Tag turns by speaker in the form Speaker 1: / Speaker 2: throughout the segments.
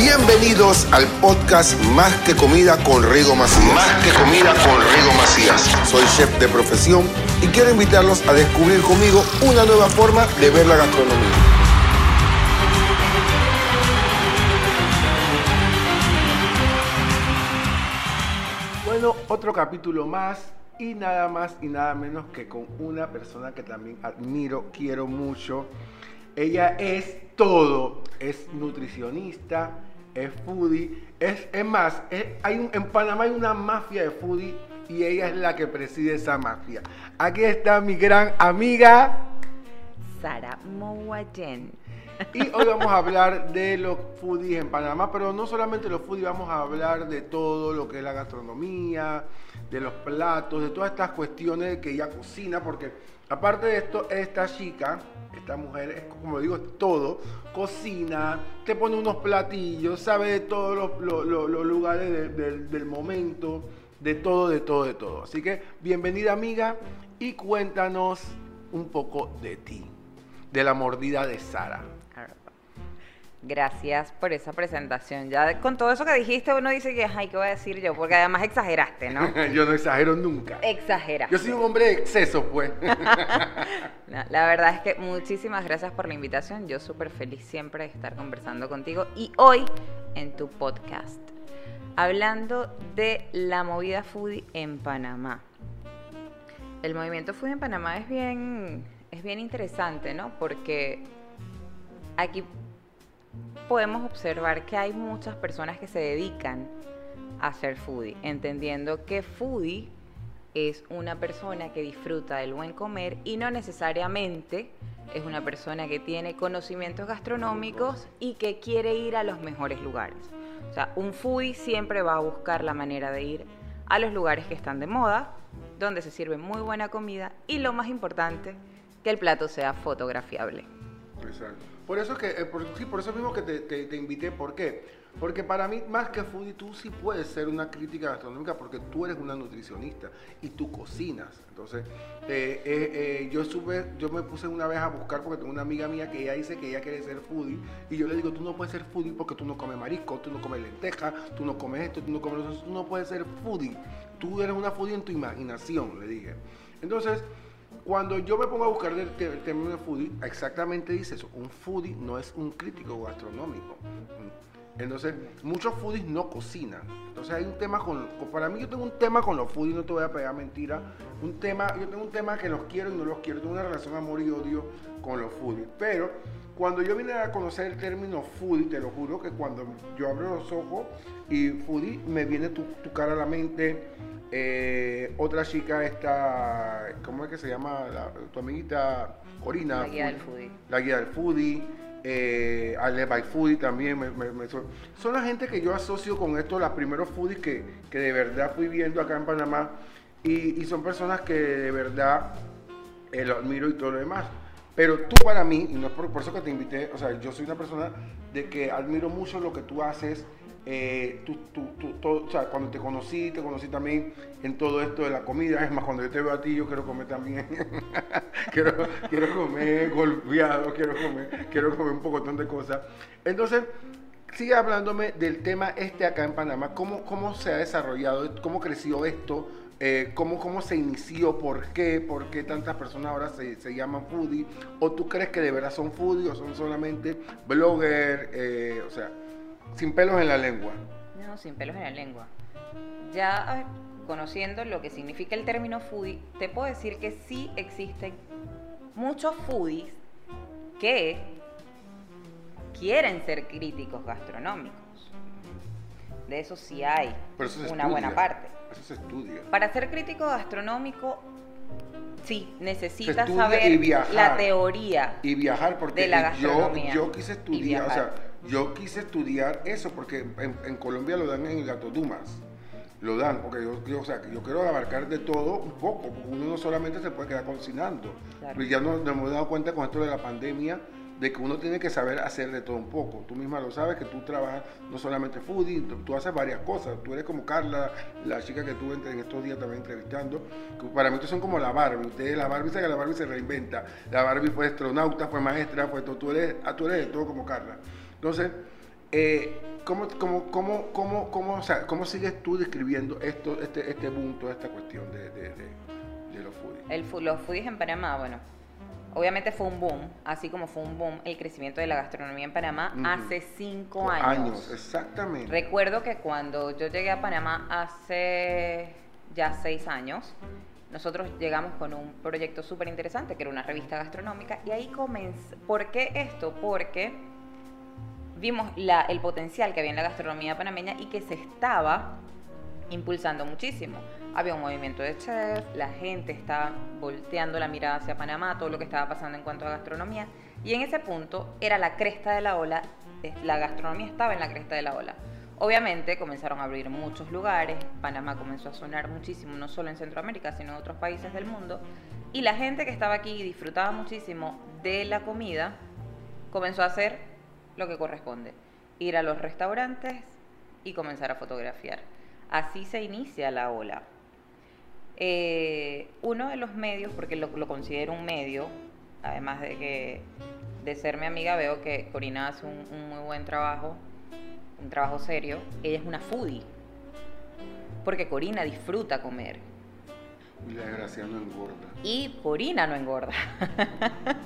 Speaker 1: Bienvenidos al podcast Más que Comida con Rigo Macías.
Speaker 2: Más que comida con Rigo Macías.
Speaker 1: Soy chef de profesión y quiero invitarlos a descubrir conmigo una nueva forma de ver la gastronomía. Bueno, otro capítulo más y nada más y nada menos que con una persona que también admiro, quiero mucho. Ella es todo, es nutricionista, es foodie, es, es más, hay un- en Panamá hay una mafia de foodie y ella es la que preside esa mafia. Aquí está mi gran amiga
Speaker 3: Sara Mowayen.
Speaker 1: Y hoy vamos a hablar de los foodies en Panamá, pero no solamente los foodies, vamos a hablar de todo lo que es la gastronomía, de los platos, de todas estas cuestiones que ella cocina, porque aparte de esto, esta chica, esta mujer, es como digo, es todo, cocina, te pone unos platillos, sabe de todos los, lugares de- del- del momento, de todo, de todo, de todo. Así que bienvenida amiga y cuéntanos un poco de ti, de la mordida de Sara.
Speaker 3: Gracias por esa presentación. Ya con todo eso que dijiste, uno dice que, ay, ¿qué voy a decir yo? Porque además exageraste, ¿no?
Speaker 1: Yo no exagero nunca.
Speaker 3: Exageraste.
Speaker 1: Yo soy un hombre de exceso, pues.
Speaker 3: No, la verdad es que muchísimas gracias por la invitación. Yo súper feliz siempre de estar conversando contigo. Y hoy en tu podcast, hablando de la movida foodie en Panamá. El movimiento foodie en Panamá es bien, es bien interesante, ¿no? Porque aquí podemos observar que hay muchas personas que se dedican a ser foodie, entendiendo que foodie es una persona que disfruta del buen comer y no necesariamente es una persona que tiene conocimientos gastronómicos y que quiere ir a los mejores lugares. O sea, un foodie siempre va a buscar la manera de ir a los lugares que están de moda, donde se sirve muy buena comida y lo más importante, que el plato sea fotografiable.
Speaker 1: Exacto. Por eso que, eh, sí, por eso mismo que te, invité, ¿por qué? Porque para mí, más que foodie, tú sí puedes ser una crítica gastronómica porque tú eres una nutricionista y tú cocinas. Entonces, eh, eh, yo supe, yo me puse una vez a buscar porque tengo una amiga mía que ella dice que ella quiere ser foodie y yo le digo, tú no puedes ser foodie porque tú no comes marisco, tú no comes lenteja, tú no comes esto, tú no comes eso, tú no puedes ser foodie. Tú eres una foodie en tu imaginación, le dije. Entonces, cuando yo me pongo a buscar el, término de foodie, exactamente dice eso. Un foodie no es un crítico gastronómico. Entonces, muchos foodies no cocinan. Entonces, hay un tema con, Para mí, yo tengo un tema con los foodies, no te voy a pegar mentira. Un tema, yo tengo un tema que los quiero y no los quiero. Tengo una relación amor y odio con los foodies. Pero, cuando yo vine a conocer el término foodie, te lo juro que cuando yo abro los ojos y foodie, me viene tu, tu cara a la mente. Eh, otra chica esta, ¿cómo es que se llama? La- tu amiguita Corina.
Speaker 3: La guía del foodie.
Speaker 1: La guía del foodie. Eh, Ale by Foodie también. me- me- me- son, la gente que yo asocio con esto, los primeros foodies que, que de verdad fui viendo acá en Panamá. Y, y son personas que de verdad eh, lo admiro y todo lo demás. Pero tú para mí, y no es por, por eso que te invité, o sea, yo soy una persona de que admiro mucho lo que tú haces. Eh, cuando te conocí, te conocí también en todo esto de la comida. Es más, cuando yo te veo a ti, yo quiero comer también. quiero, quiero comer golpeado, quiero comer, quiero comer un pocotón de cosas. Entonces, sigue hablándome del tema este acá en Panamá. ¿Cómo, cómo se ha desarrollado? ¿Cómo creció esto? Eh, ¿cómo, ¿Cómo se inició? ¿Por qué? ¿Por qué tantas personas ahora se, se llaman foodie? ¿O tú crees que de verdad son foodie o son solamente blogger? eh, o sea, sin pelos en la lengua.
Speaker 3: No, sin pelos en la lengua. Ya conociendo lo que significa el término foodie, te puedo decir que sí existen muchos foodies que quieren ser críticos gastronómicos. De eso sí hay
Speaker 1: Pero eso se
Speaker 3: una
Speaker 1: estudia.
Speaker 3: buena parte.
Speaker 1: Eso se estudia.
Speaker 3: Para ser crítico gastronómico, sí, necesitas saber
Speaker 1: y viajar.
Speaker 3: la teoría.
Speaker 1: y viajar porque
Speaker 3: de la
Speaker 1: yo,
Speaker 3: gastronomía
Speaker 1: yo quise
Speaker 3: y
Speaker 1: estudiar, o sea. Yo quise estudiar eso porque en, en Colombia lo dan en el Gato Dumas. Lo dan, porque yo, yo, o sea, yo quiero abarcar de todo un poco, porque uno no solamente se puede quedar cocinando.
Speaker 3: Claro.
Speaker 1: Pero ya nos, nos hemos dado cuenta con esto de la pandemia de que uno tiene que saber hacer de todo un poco. Tú misma lo sabes, que tú trabajas no solamente foodie, tú, tú haces varias cosas. Tú eres como Carla, la chica que tuve en estos días también entrevistando. que para mí ustedes son como la Barbie. Ustedes, la Barbie, sabe que la Barbie se reinventa. La Barbie fue astronauta, fue maestra, fue todo. Tú eres, ah, tú eres de todo como Carla. Entonces, Eh, ¿cómo, cómo, cómo, cómo, cómo, o sea, ¿Cómo sigues tú describiendo esto, este, este punto, esta cuestión de, de, de, de los foodies?
Speaker 3: El, los foodies en Panamá, bueno, obviamente fue un boom, así como fue un boom el crecimiento de la gastronomía en Panamá hace cinco años.
Speaker 1: exactamente.
Speaker 3: Recuerdo que cuando yo llegué a Panamá hace ya seis años, nosotros llegamos con un proyecto súper interesante, que era una revista gastronómica, y ahí comenzó. ¿Por qué esto? Porque vimos el potencial que había en la gastronomía panameña y que se estaba impulsando muchísimo. Había un movimiento de chef, la gente estaba volteando la mirada hacia Panamá, todo lo que estaba pasando en cuanto a gastronomía, y en ese punto era la cresta de la ola, la gastronomía estaba en la cresta de la ola. Obviamente comenzaron a abrir muchos lugares, Panamá comenzó a sonar muchísimo, no solo en Centroamérica, sino en otros países del mundo, y la gente que estaba aquí y disfrutaba muchísimo de la comida, comenzó a hacer lo que corresponde, ir a los restaurantes y comenzar a fotografiar. Así se inicia la ola. Eh, uno de los medios, porque lo, lo considero un medio, además de que de ser mi amiga veo que Corina hace un, un muy buen trabajo, un trabajo serio. Ella es una foodie, porque Corina disfruta comer
Speaker 1: desgracia no engorda.
Speaker 3: y Corina no engorda.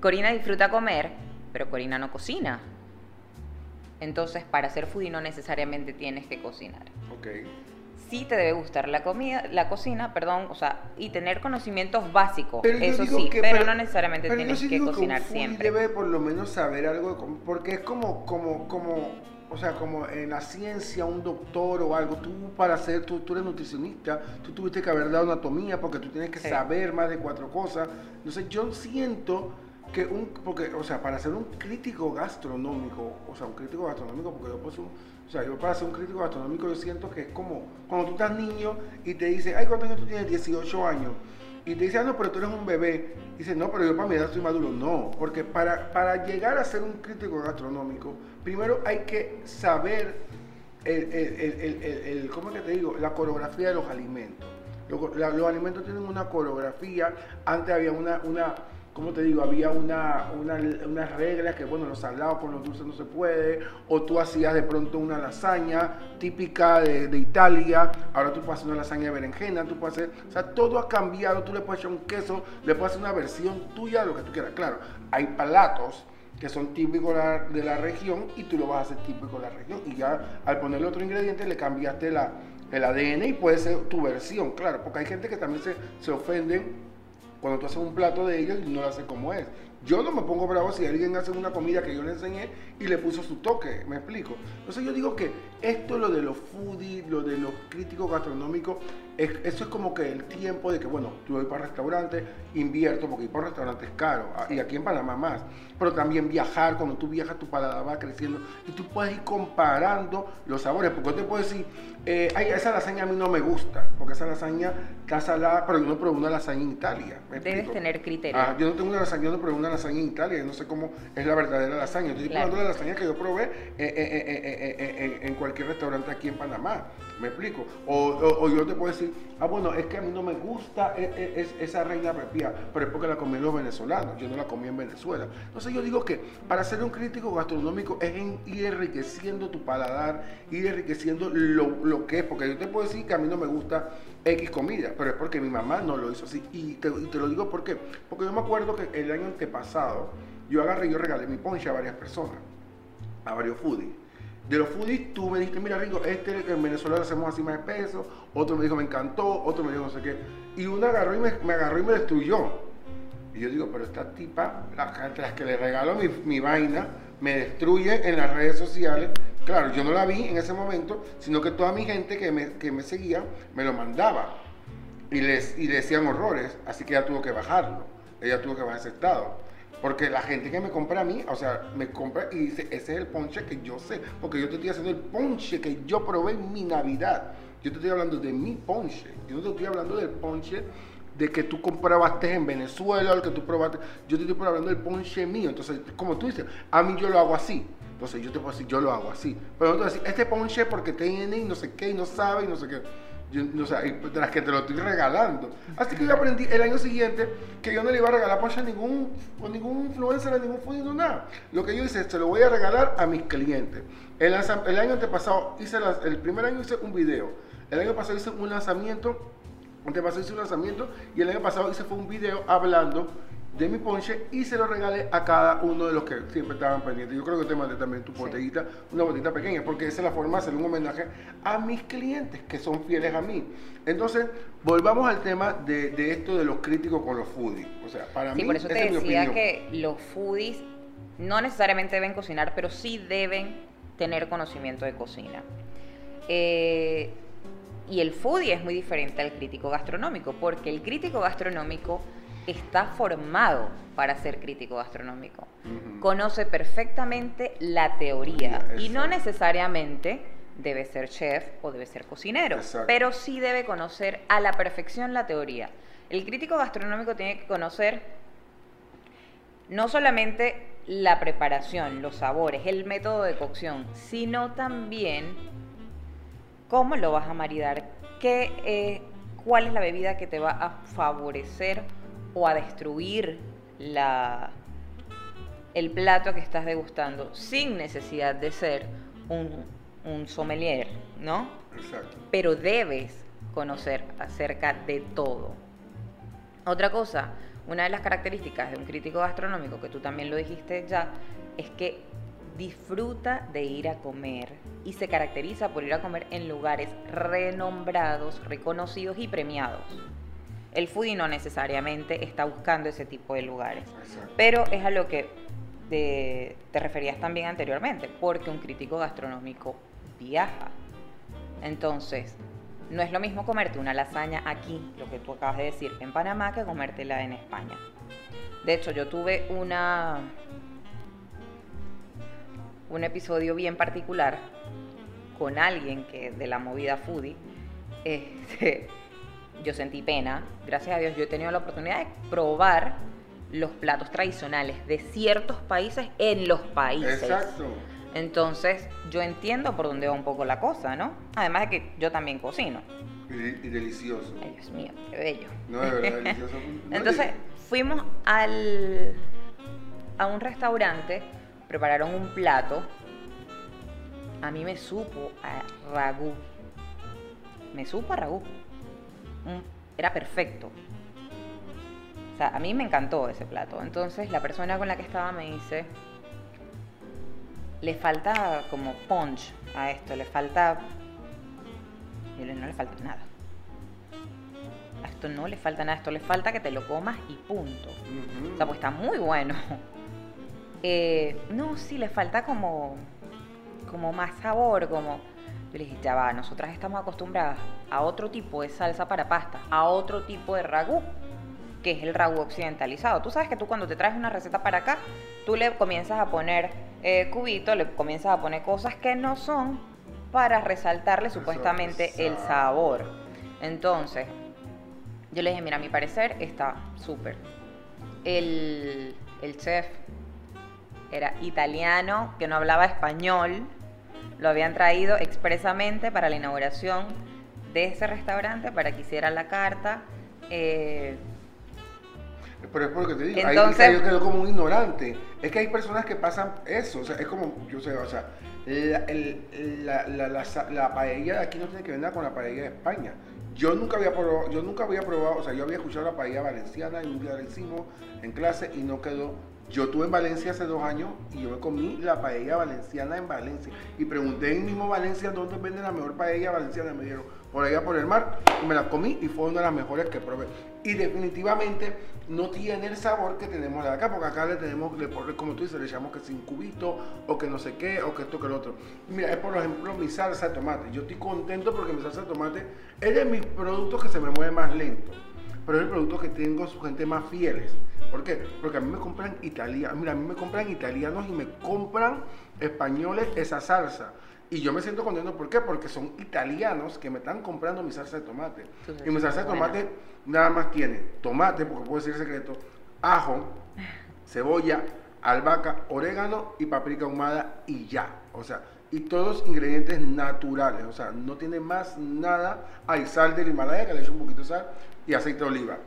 Speaker 3: Corina disfruta comer, pero Corina no cocina. Entonces, para ser foodie no necesariamente tienes que cocinar.
Speaker 1: Ok.
Speaker 3: Sí te debe gustar la comida, la cocina, perdón, o sea, y tener conocimientos básicos,
Speaker 1: Pero
Speaker 3: eso sí,
Speaker 1: que-
Speaker 3: pero, no necesariamente
Speaker 1: pero yo
Speaker 3: tienes que cocinar
Speaker 1: un foodie
Speaker 3: siempre.
Speaker 1: debe por lo menos saber algo, porque es como, como, como, o sea, como en la ciencia, un doctor o algo, tú para ser, tú, tú eres nutricionista, tú tuviste que haber dado anatomía porque tú tienes que
Speaker 3: Sí.
Speaker 1: saber más de cuatro cosas. Entonces yo siento que un, porque, o sea, para ser un crítico gastronómico, o sea, un crítico gastronómico, porque yo un- o sea, yo para ser un crítico gastronómico yo siento que es como cuando tú estás niño y te dice, ay, ¿cuántos años tú tienes? 18 años. Y te dice, ah, no, pero tú eres un bebé. Y dice, no, pero yo para mi edad estoy maduro. No, porque para, para llegar a ser un crítico gastronómico, primero hay que saber, el, el, el, el- ¿cómo es que te digo? La coreografía de los alimentos. Los, los alimentos tienen una coreografía. Antes había una, una ¿cómo te digo? Había una, una, unas reglas que, bueno, los salados con los dulces no se puede. O tú hacías de pronto una lasaña típica de, Italia. Ahora tú puedes hacer una lasaña de berenjena. Tú puedes hacer, o sea, todo ha cambiado. Tú le puedes echar un queso, le puedes hacer una versión tuya de lo que tú quieras. Claro, hay platos que son típicos de la región y tú lo vas a hacer típico de la región. Y ya al ponerle otro ingrediente le cambiaste el ADN y puede ser tu versión, claro, porque hay gente que también se, se ofenden cuando tú haces un plato de ellos no lo haces como es. Yo no me pongo bravo si alguien hace una comida que yo le enseñé y le puso su toque, me explico. Entonces yo digo que esto, lo de los foodies, lo de los críticos gastronómicos, es- eso es como que el tiempo de que, bueno, yo voy para restaurantes, invierto, porque ir para restaurantes es caro, a- y aquí en Panamá más. Pero también viajar, cuando tú viajas tu paladar va creciendo y tú puedes ir comparando los sabores, porque yo te puedo decir, eh, ay, esa lasaña a mí no me gusta, porque esa lasaña está salada, pero yo no probé una lasaña en Italia. ¿me
Speaker 3: Debes tener criterio.
Speaker 1: Ah, yo no tengo una lasaña, yo no probé una lasaña en Italia, yo no sé cómo es la verdadera lasaña. Yo estoy
Speaker 3: Claro.
Speaker 1: probando la lasaña que yo probé eh, eh, eh, en cualquier restaurante aquí en Panamá. ¿Me explico? O, yo te puedo decir, ah, bueno, es que a mí no me gusta eh, eh, es- esa reina pepía, pero es porque la comí los venezolanos, yo no la comí en Venezuela. Entonces yo digo que para ser un crítico gastronómico es en- ir enriqueciendo tu paladar, ir enriqueciendo lo, lo que es, porque yo te puedo decir que a mí no me gusta X comida, pero es porque mi mamá no lo hizo así. Y te, te lo digo por qué. Porque yo me acuerdo que el año antepasado yo agarré yo regalé mi ponche a varias personas, a varios foodies. De los foodies tú me dijiste, mira Ringo, este en Venezuela lo hacemos así más espeso, otro me dijo me encantó, otro me dijo no sé qué. Y uno agarró y me, agarró y me destruyó. Y yo digo, pero esta tipa, las que le regalo mi, vaina, me destruye en las redes sociales. Claro, yo no la vi en ese momento, sino que toda mi gente que me, que me seguía me lo mandaba. Y les, y decían horrores, así que ella tuvo que bajarlo. Ella tuvo que bajar ese estado. Porque la gente que me compra a mí, o sea, me compra y dice, ese es el ponche que yo sé. Porque yo te estoy haciendo el ponche que yo probé en mi Navidad. Yo te estoy hablando de mi ponche. Yo no te estoy hablando del ponche de que tú comprobaste en Venezuela el que tú probaste. Yo te estoy hablando del ponche mío. Entonces, como tú dices, a mí yo lo hago así. Entonces yo te puedo decir, yo lo hago así. Pero no te voy decir, este ponche porque tiene y no sé qué y no sabe y no sé qué. Yo, o sea, de las que te lo estoy regalando. Así que yo aprendí el año siguiente que yo no le iba a regalar ponche a ningún, a ningún influencer, a ningún foodie, no nada. Lo que yo hice, se lo voy a regalar a mis clientes. El, el año antepasado hice, las- el primer año hice un video. El año pasado hice un lanzamiento, antepasado hice un lanzamiento y el año pasado hice fue un video hablando de mi ponche y se lo regalé a cada uno de los que siempre estaban pendientes. Yo creo que te mandé también tu
Speaker 3: Sí.
Speaker 1: botellita, una botellita pequeña, porque esa es la forma de hacer un homenaje a mis clientes que son fieles a mí. Entonces, volvamos al tema de, de esto de los críticos con los foodies. O sea, para
Speaker 3: Sí,
Speaker 1: mí,
Speaker 3: por eso te
Speaker 1: es mi
Speaker 3: decía
Speaker 1: opinión.
Speaker 3: que los foodies no necesariamente deben cocinar, pero sí deben tener conocimiento de cocina. Eh, y el foodie es muy diferente al crítico gastronómico, porque el crítico gastronómico está formado para ser crítico gastronómico. Conoce perfectamente la teoría y no necesariamente debe ser chef o debe ser cocinero,
Speaker 1: Exacto.
Speaker 3: pero sí debe conocer a la perfección la teoría. El crítico gastronómico tiene que conocer no solamente la preparación, los sabores, el método de cocción, sino también cómo lo vas a maridar, qué, eh, cuál es la bebida que te va a favorecer o a destruir la, el plato que estás degustando sin necesidad de ser un, un sommelier, ¿no?
Speaker 1: Exacto.
Speaker 3: pero debes conocer acerca de todo. Otra cosa, una de las características de un crítico gastronómico, que tú también lo dijiste ya, es que disfruta de ir a comer y se caracteriza por ir a comer en lugares renombrados, reconocidos y premiados. El foodie no necesariamente está buscando ese tipo de lugares,
Speaker 1: Exacto.
Speaker 3: pero es a lo que te, te referías también anteriormente, porque un crítico gastronómico viaja. Entonces, no es lo mismo comerte una lasaña aquí, lo que tú acabas de decir, en Panamá, que comértela en España. De hecho, yo tuve una un episodio bien particular con alguien que de la movida foodie. Este, yo sentí pena. Gracias a Dios yo he tenido la oportunidad de probar los platos tradicionales de ciertos países en los países.
Speaker 1: Exacto.
Speaker 3: Entonces, yo entiendo por dónde va un poco la cosa, ¿no? Además de que yo también cocino.
Speaker 1: Y, y delicioso.
Speaker 3: Ay, Dios mío, qué bello.
Speaker 1: No, de verdad, delicioso. No,
Speaker 3: Entonces, fuimos al, a un restaurante, prepararon un plato. A mí me supo a ragú. Me supo a ragú. Un- era perfecto. O sea, a mí me encantó ese plato. Entonces, la persona con la que estaba me dice, le falta como punch a esto, le falta... Y no le falta nada. A esto no le falta nada, esto le falta que te lo comas y punto. O sea, pues está muy bueno. Eh, no, sí, le falta como, como más sabor, como... Yo le dije, ya va, nosotras estamos acostumbradas a otro tipo de salsa para pasta, a otro tipo de ragú, que es el ragú occidentalizado. Tú sabes que tú cuando te traes una receta para acá, tú le comienzas a poner eh, cubito, le comienzas a poner cosas que no son para resaltarle supuestamente el sabor. Entonces, yo le dije, mira, a mi parecer está súper. El, el chef era italiano, que no hablaba español. Lo habían traído expresamente para la inauguración de ese restaurante, para que hiciera la carta. Eh,
Speaker 1: Pero es porque te digo,
Speaker 3: Entonces-
Speaker 1: ahí yo quedo como un ignorante. Es que hay personas que pasan eso, o sea, es como, yo sé, o sea, la, el- la, la, la paella de aquí no tiene que ver nada con la paella de España. Yo nunca había probado, yo nunca había probado, o sea, yo había escuchado la paella valenciana y un día la hicimos en clase y no quedó. Yo estuve en Valencia hace dos años y yo me comí la paella valenciana en Valencia. Y pregunté en mismo Valencia dónde venden la mejor paella valenciana. Me dijeron, por allá por el mar. Y me la comí y fue una de las mejores que probé. Y definitivamente no tiene el sabor que tenemos de acá, porque acá le tenemos, le como tú dices, le echamos que sin cubito, o que no sé qué, o que esto, que lo otro. Mira, es por ejemplo mi salsa de tomate. Yo estoy contento porque mi salsa de tomate es de mis productos que se me mueve más lento. Pero es el producto que tengo su gente más fieles. ¿Por qué? Porque a mí me compran italianos. Mira, a mí me compran italianos y me compran españoles esa salsa. Y yo me siento contento. ¿Por qué? Porque son italianos que me están comprando mi salsa de tomate. Y mi salsa de
Speaker 3: buena.
Speaker 1: tomate nada más tiene tomate, porque puedo decir el secreto, ajo, cebolla, albahaca, orégano y paprika ahumada y ya. O sea, y todos ingredientes naturales. O sea, no tiene más nada. Hay sal del Himalaya, que le echo un poquito de sal, y aceite de oliva.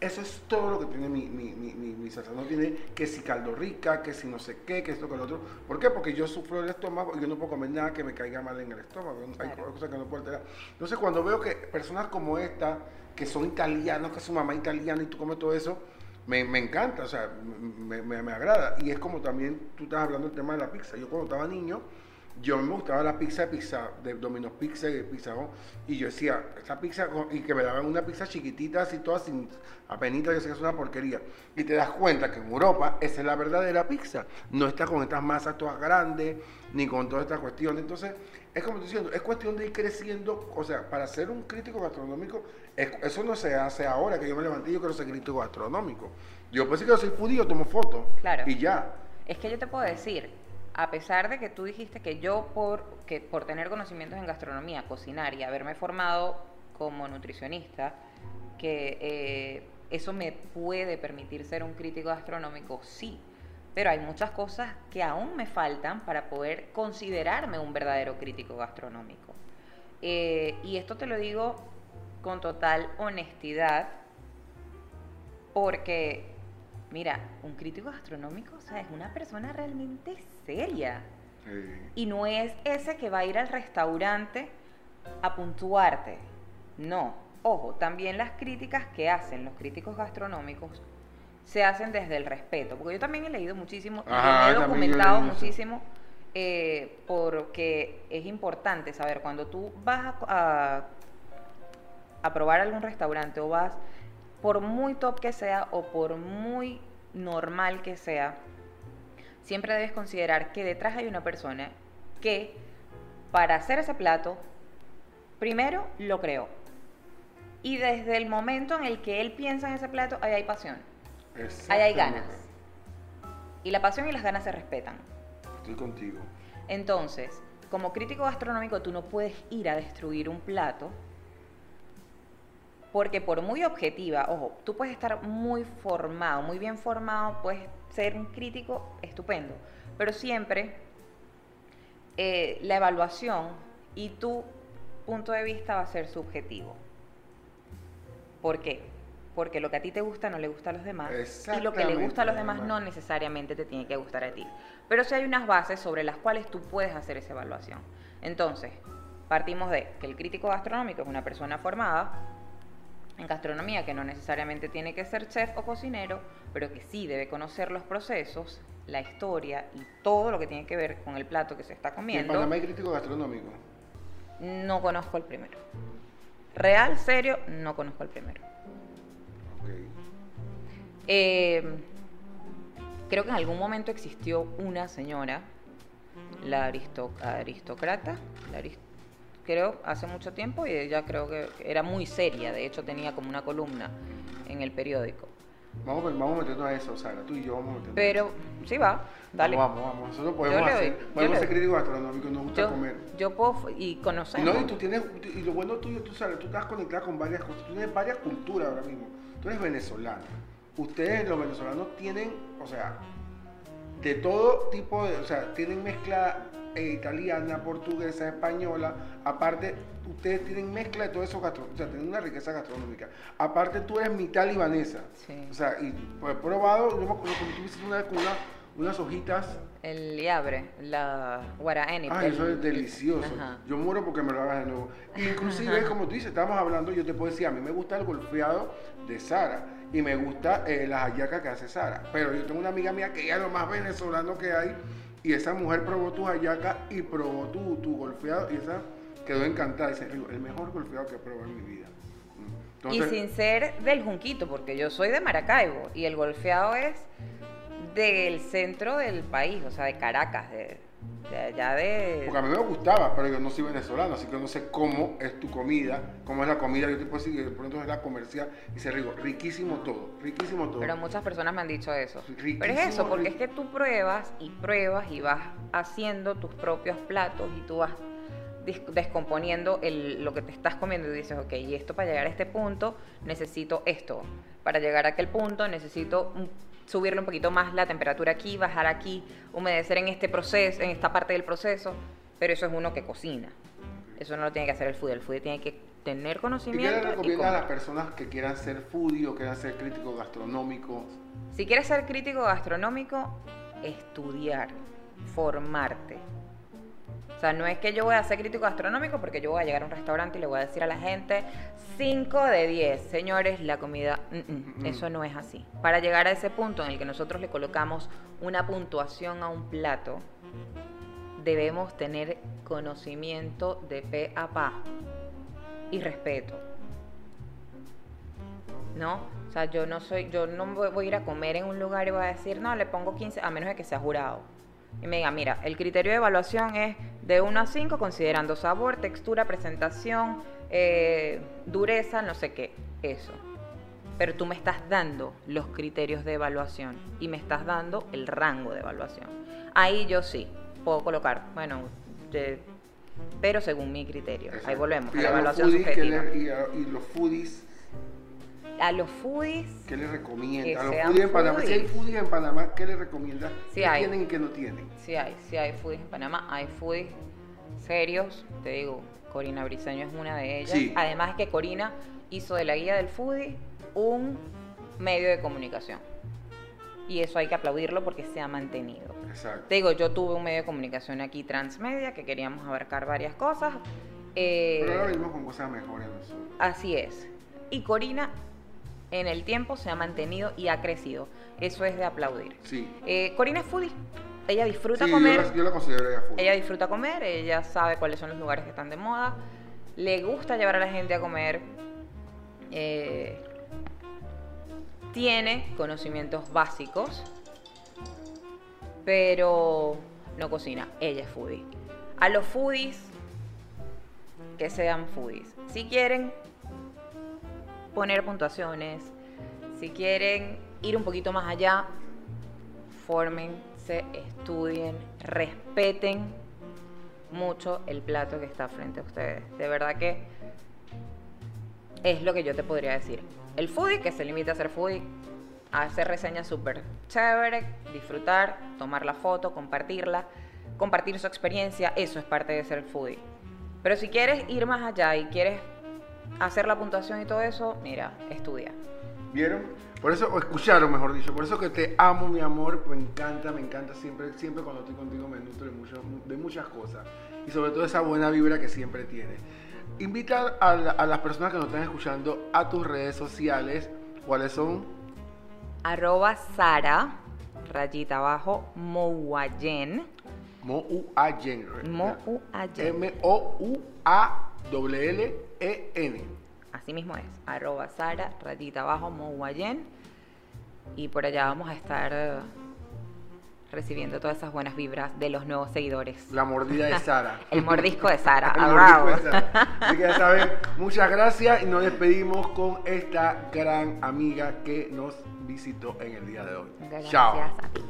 Speaker 1: Eso es todo lo que tiene mi, mi, mi, mi- salsa. No tiene que si caldo rica, que si no sé qué, que esto, que lo otro. ¿Por qué? Porque yo sufro del estómago y yo no puedo comer nada que me caiga mal en el estómago. Hay
Speaker 3: Claro.
Speaker 1: cosas que no puedo alterar. Entonces, cuando veo que personas como esta, que son italianos, que su mamá es italiana y tú comes todo eso, me, me encanta, o sea, me, me- me agrada. Y es como también tú estás hablando del tema de la pizza. Yo cuando estaba niño, yo me gustaba la pizza de pizza, de Domino's Pizza y de Pizza Hut, y yo decía, esta pizza, y que me daban una pizza chiquitita, así toda sin apenita, yo sé que es una porquería. Y te das cuenta que en Europa esa es la verdadera pizza. No está con estas masas todas grandes, ni con toda esta cuestión. Entonces, es como estoy diciendo, es cuestión de ir creciendo, o sea, para ser un crítico gastronómico, es- eso no se hace ahora que yo me levanté y yo quiero ser crítico gastronómico. Yo sí que soy foodie, yo tomo fotos.
Speaker 3: Claro.
Speaker 1: Y ya.
Speaker 3: Es que yo te puedo decir, a pesar de que tú dijiste que yo por, que por tener conocimientos en gastronomía, cocinar y haberme formado como nutricionista, que eh, eso me puede permitir ser un crítico gastronómico, sí. Pero hay muchas cosas que aún me faltan para poder considerarme un verdadero crítico gastronómico. Eh, y esto te lo digo con total honestidad, porque, mira, un crítico gastronómico, o sea, es una persona realmente seria. Y no es ese que va a ir al restaurante a puntuarte. No. Ojo, también las críticas que hacen los críticos gastronómicos se hacen desde el respeto. Porque yo también he leído muchísimo y
Speaker 1: Ajá,
Speaker 3: me he documentado muchísimo eh, porque es importante saber cuando tú vas a, a- a probar algún restaurante o vas, por muy top que sea o por muy normal que sea, siempre debes considerar que detrás hay una persona que para hacer ese plato, primero lo creó. Y desde el momento en el que él piensa en ese plato, ahí hay pasión. Ahí hay ganas. Y la pasión y las ganas se respetan.
Speaker 1: Estoy contigo.
Speaker 3: Entonces, como crítico gastronómico, tú no puedes ir a destruir un plato porque por muy objetiva, ojo, tú puedes estar muy formado, muy bien formado, puedes ser un crítico estupendo, pero siempre eh, la evaluación y tu punto de vista va a ser subjetivo. ¿Por qué? Porque lo que a ti te gusta no le gusta a los demás y lo que le gusta a los demás no necesariamente te tiene que gustar a ti. Pero sí hay unas bases sobre las cuales tú puedes hacer esa evaluación. Entonces, partimos de que el crítico gastronómico es una persona formada en gastronomía que no necesariamente tiene que ser chef o cocinero, pero que sí debe conocer los procesos, la historia y todo lo que tiene que ver con el plato que se está
Speaker 1: ¿Y en
Speaker 3: comiendo.
Speaker 1: Panamá hay crítico gastronómico?
Speaker 3: No conozco el primero. Real, serio, no conozco el primero.
Speaker 1: Ok.
Speaker 3: Eh, creo que en algún momento existió una señora, la aristo- aristócrata, la aris- creo, hace mucho tiempo, y ella creo que era muy seria, de hecho tenía como una columna en el periódico.
Speaker 1: Vamos, vamos a meternos a eso, Sara. Tú y yo vamos a meternos
Speaker 3: Pero,
Speaker 1: a eso.
Speaker 3: sí va, dale.
Speaker 1: Vamos, vamos, vamos. Nosotros podemos
Speaker 3: Yo
Speaker 1: hacer,
Speaker 3: doy,
Speaker 1: podemos ser críticos gastronómicos, nos gusta
Speaker 3: Yo,
Speaker 1: comer.
Speaker 3: yo puedo, y conocemos.
Speaker 1: no, y tú tienes, y lo bueno tuyo, tú sabes, tú estás conectada con varias cosas, tú tienes varias culturas ahora mismo. Tú eres venezolana. Ustedes, los venezolanos, tienen, o sea, de todo tipo de, o sea, tienen mezcla eh, italiana, portuguesa, española. Aparte, ustedes tienen mezcla de todo eso, gastro, o sea, tienen una riqueza gastronómica. Aparte, tú eres mitad libanesa.
Speaker 3: Sí.
Speaker 1: O sea, y pues, he probado, yo me acuerdo que tú hiciste una vez con una- unas hojitas.
Speaker 3: El liabre, la guaraeni.
Speaker 1: Ay, eso es delicioso.
Speaker 3: Ajá.
Speaker 1: Yo muero porque me lo hagas de nuevo. Inclusive, como tú dices, estábamos hablando, yo te puedo decir, a mí me gusta el golfeado de Sara y me gusta eh, las hallacas que hace Sara. Pero yo tengo una amiga mía que ella es lo más venezolano que hay y esa mujer probó tus hallacas y probó tu, tu golfeado y esa quedó encantada. Dice, "Rigo, el mejor golfeado que he probado en mi vida. Mm.
Speaker 3: y sin ser del Junquito, porque yo soy de Maracaibo y el golfeado es del centro del país, o sea, de Caracas, de, de allá de...
Speaker 1: Porque a mí me gustaba, pero yo no soy venezolano, así que no sé cómo es tu comida, cómo es la comida. Yo te puedo decir que de pronto es la comercial y se rico, riquísimo todo, riquísimo todo.
Speaker 3: Pero muchas personas me han dicho eso.
Speaker 1: Riquísimo,
Speaker 3: Pero es eso, porque
Speaker 1: rico.
Speaker 3: es que tú pruebas y pruebas y vas haciendo tus propios platos y tú vas descomponiendo el- lo que te estás comiendo y dices, ok, y esto para llegar a este punto necesito esto. Para llegar a aquel punto necesito subirle un poquito más la temperatura aquí, bajar aquí, humedecer en este proceso, en esta parte del proceso, pero eso es uno que cocina. Eso no lo tiene que hacer el foodie, el foodie tiene que tener
Speaker 1: ¿Y qué
Speaker 3: conocimiento.
Speaker 1: le
Speaker 3: y
Speaker 1: recomiendas a las personas que quieran ser foodie o quieran ser críticos gastronómicos?
Speaker 3: Si quieres ser crítico gastronómico, estudiar, formarte. O sea, no es que yo voy a ser crítico gastronómico porque yo voy a llegar a un restaurante y le voy a decir a la gente 5 de 10. Señores, la comida, mm, mm,
Speaker 1: Mm.
Speaker 3: eso no es así. Para llegar a ese punto en el que nosotros le colocamos una puntuación a un plato, debemos tener conocimiento de pe a pa y respeto. ¿no? O sea, yo no soy, yo no voy voy a ir a comer en un lugar y voy a decir, no, le pongo 15, a menos de que sea jurado. Y me diga, mira, el criterio de evaluación es de 1 a 5, considerando sabor, textura, presentación, eh, dureza, no sé qué, eso. Pero tú me estás dando los criterios de evaluación y me estás dando el rango de evaluación. Ahí yo sí puedo colocar, bueno, de- pero según mi criterio. Ahí volvemos
Speaker 1: Y
Speaker 3: a la evaluación
Speaker 1: foodies, ¿qué
Speaker 3: subjetiva.
Speaker 1: le- y, a- y los foodies,
Speaker 3: A los foodies
Speaker 1: ¿qué les recomiendas? A los foodies en Panamá, si hay
Speaker 3: foodies.
Speaker 1: en Panamá, ¿qué les recomiendas?
Speaker 3: Sí
Speaker 1: ¿Qué
Speaker 3: hay.
Speaker 1: tienen y qué no tienen?
Speaker 3: Sí hay, sí hay foodies en Panamá, hay foodies serios, te digo, Corina Briseño es una de ellas.
Speaker 1: Sí.
Speaker 3: Además que Corina hizo de la guía del foodie un medio de comunicación. Y eso hay que aplaudirlo porque se ha mantenido.
Speaker 1: Exacto.
Speaker 3: Te digo, yo tuve un medio de comunicación aquí transmedia que queríamos abarcar varias cosas. Eh,
Speaker 1: Pero ahora venimos con cosas mejores.
Speaker 3: Así es. Y Corina en el tiempo se ha mantenido y ha crecido. Eso es de aplaudir.
Speaker 1: Sí.
Speaker 3: Eh, Corina es foodie. Ella disfruta
Speaker 1: Sí,
Speaker 3: comer.
Speaker 1: Yo, la, yo la considero ya foodie.
Speaker 3: Ella disfruta comer, ella sabe cuáles son los lugares que están de moda, le gusta llevar a la gente a comer, eh, tiene conocimientos básicos, pero no cocina, ella es foodie. A los foodies, que sean foodies. Si quieren poner puntuaciones, si quieren ir un poquito más allá, fórmense, estudien, respeten mucho el plato que está frente a ustedes. De verdad que es lo que yo te podría decir. El foodie que se limita a ser foodie, a hacer reseñas súper chévere, disfrutar, tomar la foto, compartirla, compartir su experiencia, eso es parte de ser foodie. Pero si quieres ir más allá y quieres hacer la puntuación y todo eso, mira, estudia.
Speaker 1: ¿Vieron? Por eso, o escucharon, mejor dicho. Por eso que te amo, mi amor. Me encanta, me encanta. Siempre, siempre cuando estoy contigo me nutro de, mucho- de muchas cosas. Y sobre todo esa buena vibra que siempre tienes. Invita a, la- a las personas que nos están escuchando a tus redes sociales. ¿Cuáles son?
Speaker 3: Arroba Sara, rayita abajo, Mouayen.
Speaker 1: Mo-U-A-Yen.
Speaker 3: Mouayen.
Speaker 1: M-O-U-A-L-L-E-N.
Speaker 3: Así mismo es, arroba Sara, rayita abajo, Mouayen. Y por allá vamos a estar recibiendo todas esas buenas vibras de los nuevos seguidores.
Speaker 1: La mordida de Sara.
Speaker 3: El mordisco de Sara,
Speaker 1: El mordisco de Sara. Así que ya saben, muchas gracias y nos despedimos con esta gran amiga que nos visitó en el día de hoy.
Speaker 3: Gracias
Speaker 1: Chao.
Speaker 3: a ti.